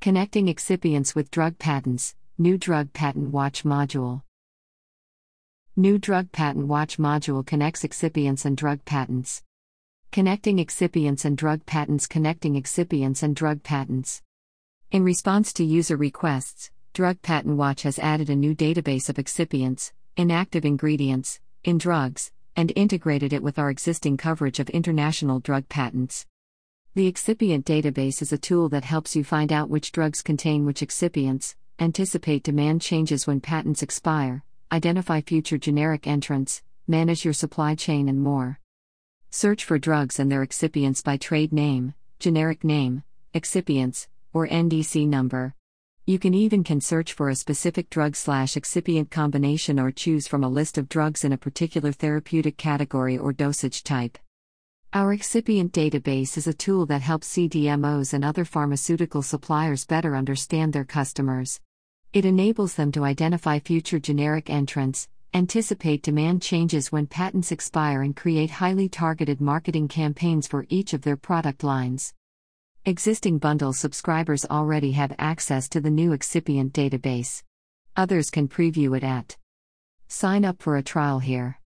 Connecting excipients with drug patents, new drug patent watch module. New drug patent watch module connects excipients and drug patents. Connecting excipients and drug patents, connecting excipients and drug patents. In response to user requests, Drug Patent Watch has added a new database of excipients, inactive ingredients, in drugs, and integrated it with our existing coverage of international drug patents. The excipient database is a tool that helps you find out which drugs contain which excipients, anticipate demand changes when patents expire, identify future generic entrants, manage your supply chain, and more. Search for drugs and their excipients by trade name, generic name, excipients, or NDC number. You can even can search for a specific drug slash excipient combination or choose from a list of drugs in a particular therapeutic category or dosage type. Our excipient database is a tool that helps CDMOs and other pharmaceutical suppliers better understand their customers. It enables them to identify future generic entrants, anticipate demand changes when patents expire, and create highly targeted marketing campaigns for each of their product lines. Existing bundle subscribers already have access to the new excipient database. Others can preview it at Sign up for a trial here.